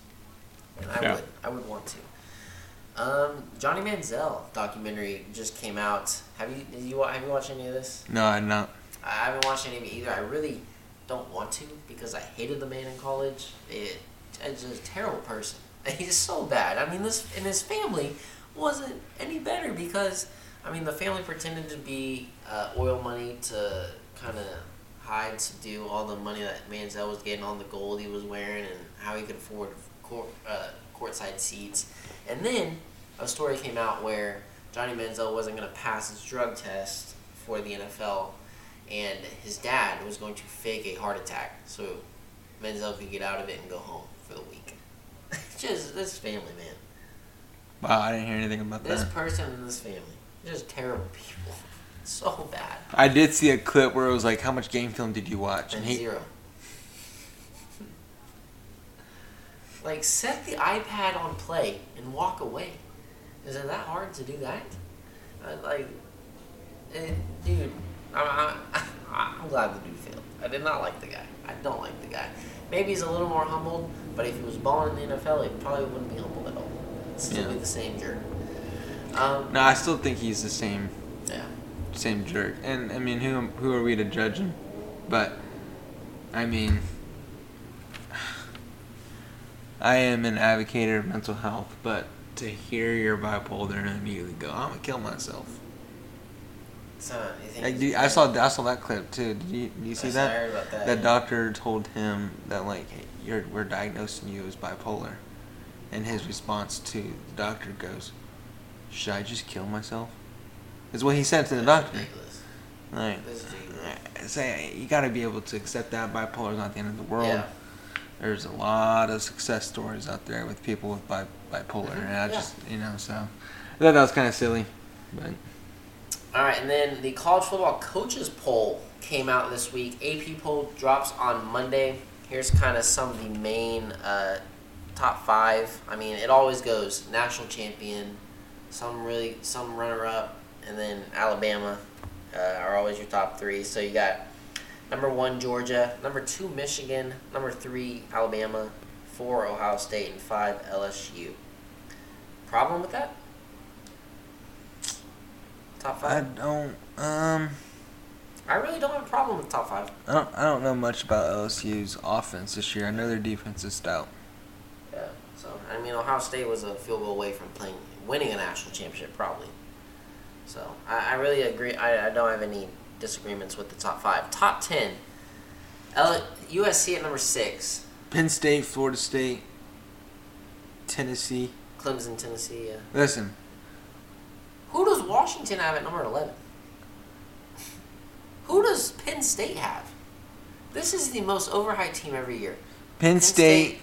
And I Yeah. would, I would want to. Um, Johnny Manziel documentary just came out. Have you did you have you watched any of this? No, I'm not. I haven't watched any of it either. I really don't want to because I hated the man in college. It, it's a terrible person. He's so bad. I mean, this and his family wasn't any better because I mean the family pretended to be uh, oil money to kind of hide, subdue all the money that Manziel was getting, on the gold he was wearing, and how he could afford court, uh, courtside seats. And then a story came out where Johnny Manziel wasn't going to pass his drug test for the NFL, and his dad was going to fake a heart attack so Manziel could get out of it and go home for the week. just this family, man. Wow, I didn't hear anything about This that. person and this family, just terrible people. So bad. I did see a clip where it was like, "How much game film did you watch?" And And he, zero. like, set the iPad on play and walk away. Is it that hard to do that? Uh, like, eh, dude, I'm, I'm, I'm glad the dude failed. I did not like the guy. I don't like the guy. Maybe he's a little more humbled, but if he was balling in the NFL, he probably wouldn't be humbled at all. Still Yeah. be the same jerk. Um, no, I still think he's the same yeah. same jerk. And I mean, who who are we to judge him? But I mean, I am an advocate of mental health, but to hear you're bipolar and immediately go, I'm gonna kill myself. So, you think Like, dude, I saw I saw that clip too. Did you did you see I that? heard about that. That doctor told him that like hey, you're we're diagnosing you as bipolar, and his response to the doctor goes, "Should I just kill myself?" Is what he said to the That's doctor. ridiculous. Like, This say you got to be able to accept that bipolar is not the end of the world. Yeah. There's a lot of success stories out there with people with bi- bipolar, Mhm, and I yeah. just you know so I thought that was kind of silly, but All right, and then the college football coaches poll came out this week. AP poll drops on Monday. Here's kind of some of the main uh, top five. I mean, it always goes national champion, some really some runner up, and then Alabama uh, are always your top three. So you got number one Georgia, number two Michigan, number three Alabama, four Ohio State, and five LSU. Problem with that? Top five. I don't um I really don't have a problem with top five. I don't I don't know much about LSU's offense this year. I know their defense is stout. Yeah. So I mean, Ohio State was a field goal away from playing, winning a national championship, probably. So I, I really agree. I, I don't have any disagreements with the top five. Top ten. L- USC at number six. Penn State, Florida State, Tennessee. Clemson, Tennessee. Yeah. Listen, Who does Washington have at number eleven? Who does Penn State have? This is the most overhyped team every year. Penn State,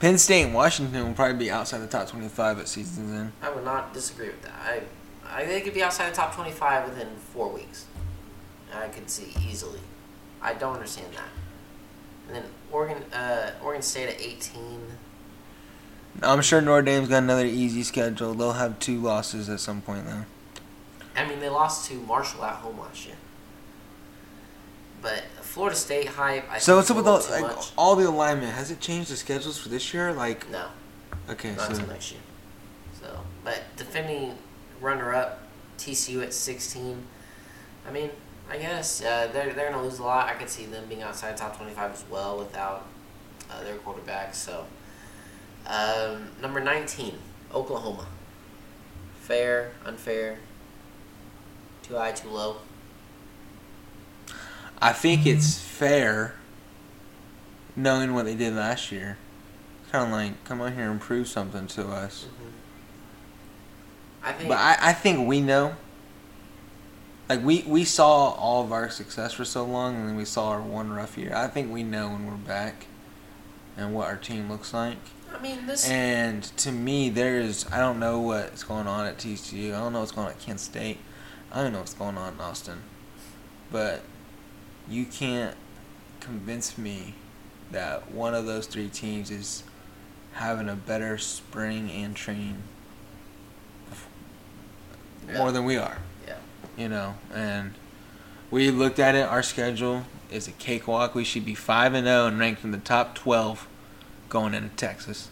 Penn State and Washington will probably be outside the top 25 at season's end. I would not disagree with that. I, I they could be outside the top twenty-five within four weeks. I could see easily. I don't understand that. And then Oregon, uh, Oregon State at eighteen. I'm sure Notre Dame's got another easy schedule. They'll have two losses at some point though. I mean, they lost to Marshall at home last year. But Florida State hype. I So what's up with all, like, much. all the alignment? Has it changed the schedules for this year? Like, No, okay, not so until next year. So, but defending runner-up TCU at sixteen. I mean, I guess uh, they're they're gonna lose a lot. I could see them being outside top twenty-five as well without uh, their quarterback. So, um, number nineteen, Oklahoma. Fair, unfair. Too high, too low. I think it's fair, knowing what they did last year. Kind of like, come on here and prove something to us. I think. But I, I think we know. Like we, we saw all of our success for so long, and then we saw our one rough year. I think we know when we're back, and what our team looks like. I mean, this. And to me, there's I don't know what's going on at TCU. I don't know what's going on at Kent State. I don't know what's going on in Austin. But you can't convince me that one of those three teams is having a better spring and training Yeah. more than we are. yeah. You know, and We looked at it. Our schedule is a cakewalk. We should be five and zero and ranked in the top twelve going into Texas.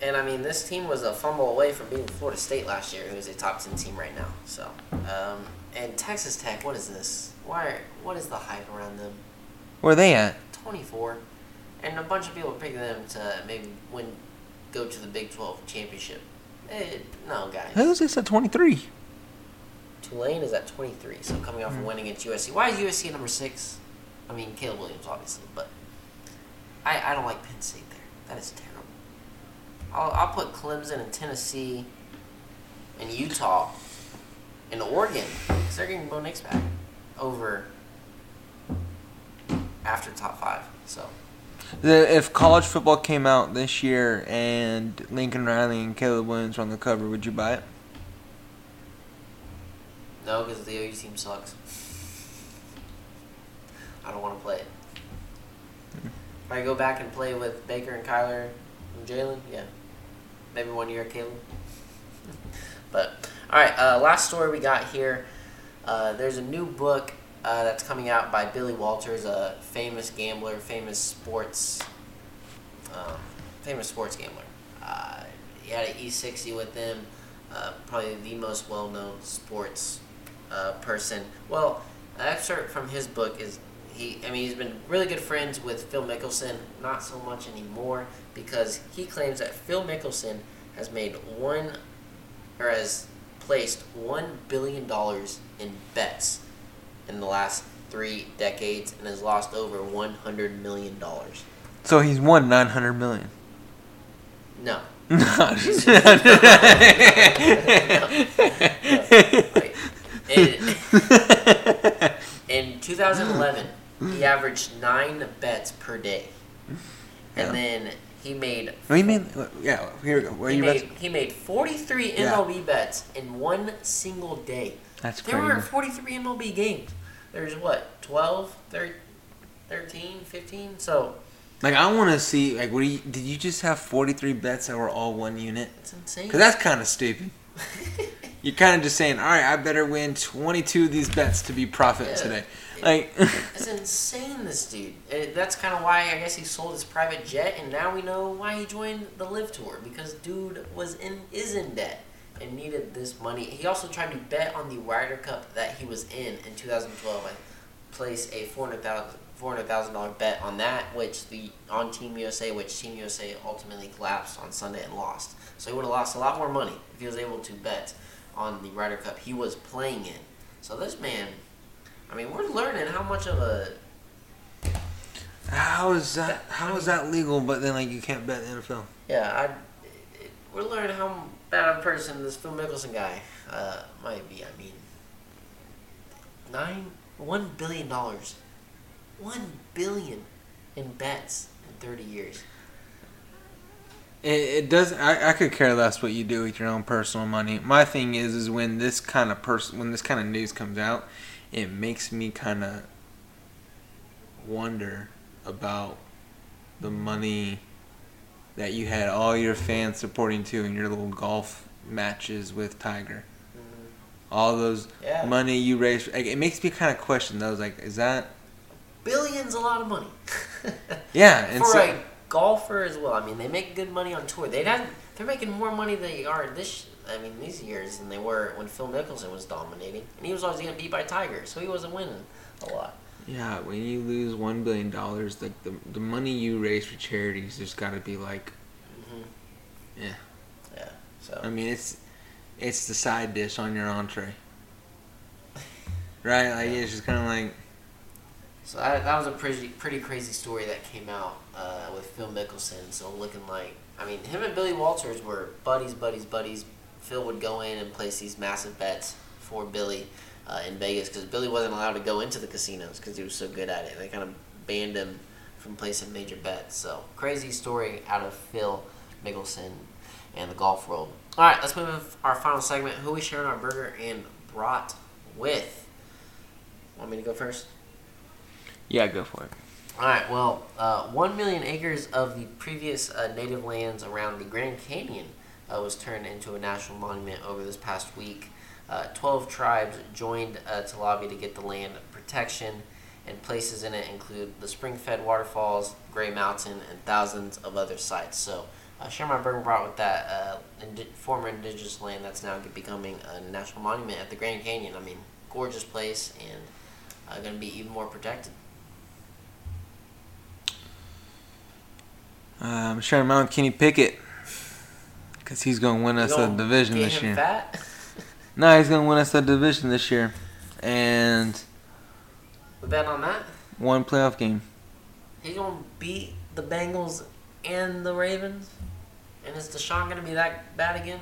And I mean, this team was a fumble away from beating Florida State last year, who is a top ten team right now. So, um, and Texas Tech, what is this? Why? Are, what is the hype around them? Where are they at? Twenty four, and a bunch of people pick them to maybe win, go to the Big Twelve championship. Eh, no, guys. Who's this at twenty three? Tulane is at 23, so coming off Mm. a win against USC. Why is USC number six? I mean, Caleb Williams, obviously, but I, I don't like Penn State there. That is terrible. I'll, I'll put Clemson and Tennessee and Utah and Oregon, because they're getting Bo Nix back, over after top five. So, if college football came out this year and Lincoln Riley and Caleb Williams were on the cover, would you buy it? no, because the OU team sucks. I don't want to play it. I go back and play with Baker and Kyler and Jalen, yeah. Maybe one year, Caleb. but, alright, uh, last story we got here. Uh, there's a new book uh, that's coming out by Billy Walters, a famous gambler, famous sports, um, famous sports gambler. Uh, he had an E60 with him, uh, probably the most well-known sports uh, person. Well, an excerpt from his book is he. I mean, he's been really good friends with Phil Mickelson. Not so much anymore because he claims that Phil Mickelson has made one, or has placed one billion dollars in bets in the last three decades and has lost over one hundred million dollars. So he's won nine hundred million. No. No, just- Like, in, in 2011, he averaged nine bets per day, and Yeah. then he made do you mean? Yeah, here we go. What he you made, he made 43 Yeah. MLB bets in one single day. That's There were crazy. 43 MLB games. There's what 12, 13, 13 15. So Like I want to see. Like, what do you? Did you just have forty three bets that were all one unit? it's insane. Because that's kind of stupid. You're kind of just saying, all right, I better win 22 of these bets to be profit Yeah. today. Like, It's insane, this dude. And that's kind of why I guess he sold his private jet, and now we know why he joined the LIV Tour because dude was in is in debt and needed this money. He also tried to bet on the Ryder Cup that he was in in 2012. I placed a four hundred thousand four hundred thousand dollar bet on that, which the on Team USA, which Team USA ultimately collapsed on Sunday and lost. So he would have lost a lot more money if he was able to bet on the Ryder Cup he was playing in. So this man. I mean, we're learning how much of a how is that? How is that legal? But then, like, you can't bet the NFL. yeah. I it, we're learning how bad a person this Phil Mickelson guy uh, might be. I mean, nine one billion dollars, one billion in bets in thirty years. It, it does. I, I could care less what you do with your own personal money. My thing is, is when this kind of person, when this kind of news comes out, it makes me kind of wonder about the money that you had all your fans supporting to in your little golf matches with Tiger. Mm-hmm. All those Yeah, money you raised, like, it makes me kind of question those. Like, is that? billions a lot of money. Yeah, and For so a golfer as well. I mean, they make good money on tour. They had they're making more money than they are this. I mean, these years than they were when Phil Mickelson was dominating, and he was always getting beat by Tiger, so he wasn't winning a lot. yeah, when you lose one billion dollars, like the the money you raise for charities, there's got to be like hmm Yeah. Yeah. So. I mean, it's it's the side dish on your entree, right? Like Yeah. it's just kind of like So that, that was a pretty pretty crazy story that came out uh, with Phil Mickelson. So looking like, I mean, him and Billy Walters were buddies, buddies, buddies. Phil would go in and place these massive bets for Billy uh, in Vegas because Billy wasn't allowed to go into the casinos because he was so good at it. They kind of banned him from placing major bets. So crazy story out of Phil Mickelson and the golf world. All right, let's move to our final segment. Who we sharing our burger and brat with? Want me to go first? yeah, go for it. All right. Well, uh, one million acres of the previous uh, native lands around the Grand Canyon uh, was turned into a national monument over this past week. Uh, Twelve tribes joined uh, to lobby to get the land protection, and places in it include the spring-fed waterfalls, Gray Mountain, and thousands of other sites. So, uh, Sherman Burton brought with that uh, former indigenous land that's now becoming a national monument at the Grand Canyon. I mean, gorgeous place and uh, going to be even more protected. Sharing mine with Kenny Pickett because he's going to win us a division this year. Fat? No, he's going to win us a division this year, and we bet on that. one playoff game. He's gonna beat the Bengals and the Ravens, and is Deshaun gonna be that bad again?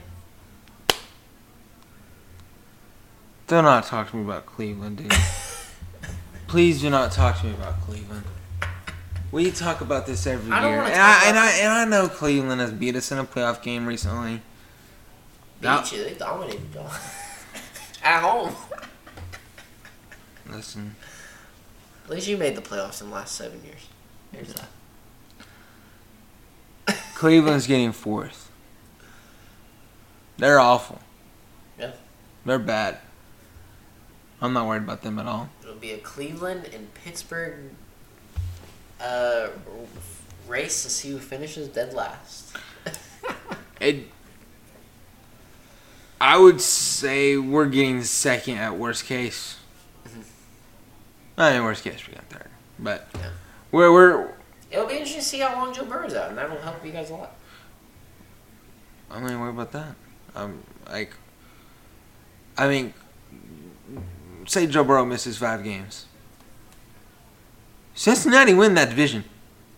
Do not talk to me about Cleveland, dude. Please do not talk to me about Cleveland. We talk about this every I don't year, wanna and talk I, and about- I and I know Cleveland has beat us in a playoff game recently. Beat Now- you. They dominated y'all at home. Listen, At least you made the playoffs in the last seven years. Here's that. Cleveland's getting fourth. They're awful. Yeah. They're bad. I'm not worried about them at all. It'll be a Cleveland and Pittsburgh uh, race to see who finishes dead last. It. I would say we're getting second at worst case. I mean, worst case we got third, but Yeah. we're we're. It'll be interesting to see how long Joe Burrow's out, and that'll help you guys a lot. I'm not even worried about that. Um, like, I mean, say Joe Burrow misses five games. Cincinnati win that division,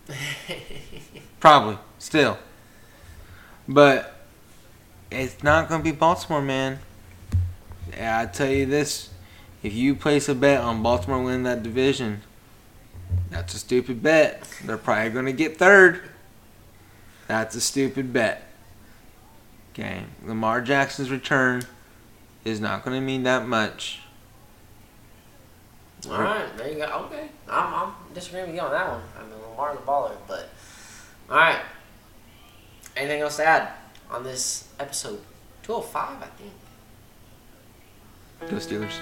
probably still, but it's not gonna be Baltimore, man. Yeah, I tell you this: if you place a bet on Baltimore winning that division, that's a stupid bet. They're probably gonna get third. That's a stupid bet. Okay, Lamar Jackson's return is not going to mean that much. All right, there you go. Okay, I'm, I'm disagreeing with you on that one. I mean, Lamar the baller, but all right. Anything else to add on this episode? Two hundred five, I think. Go Steelers.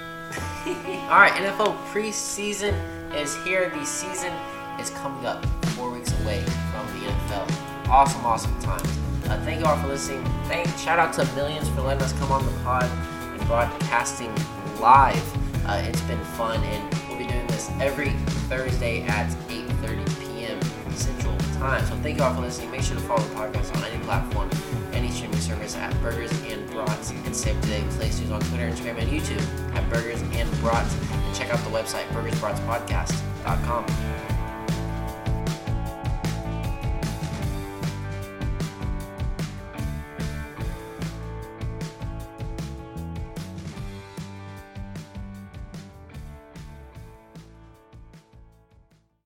All right, NFL preseason is here. The season is coming up, four weeks away from the NFL. Awesome, awesome times. Uh, thank you all for listening. Thank, shout out to Millions for letting us come on the pod and broadcasting live. Uh, it's been fun, and we'll be doing this every Thursday at 8:30 p.m. Central Time. So thank you all for listening. Make sure to follow the podcast on any platform, any streaming service at Burgers and Brats, and stay up to date with news on Twitter, Instagram, and YouTube at Burgers and Brats. And check out the website burgersbratspodcast.com.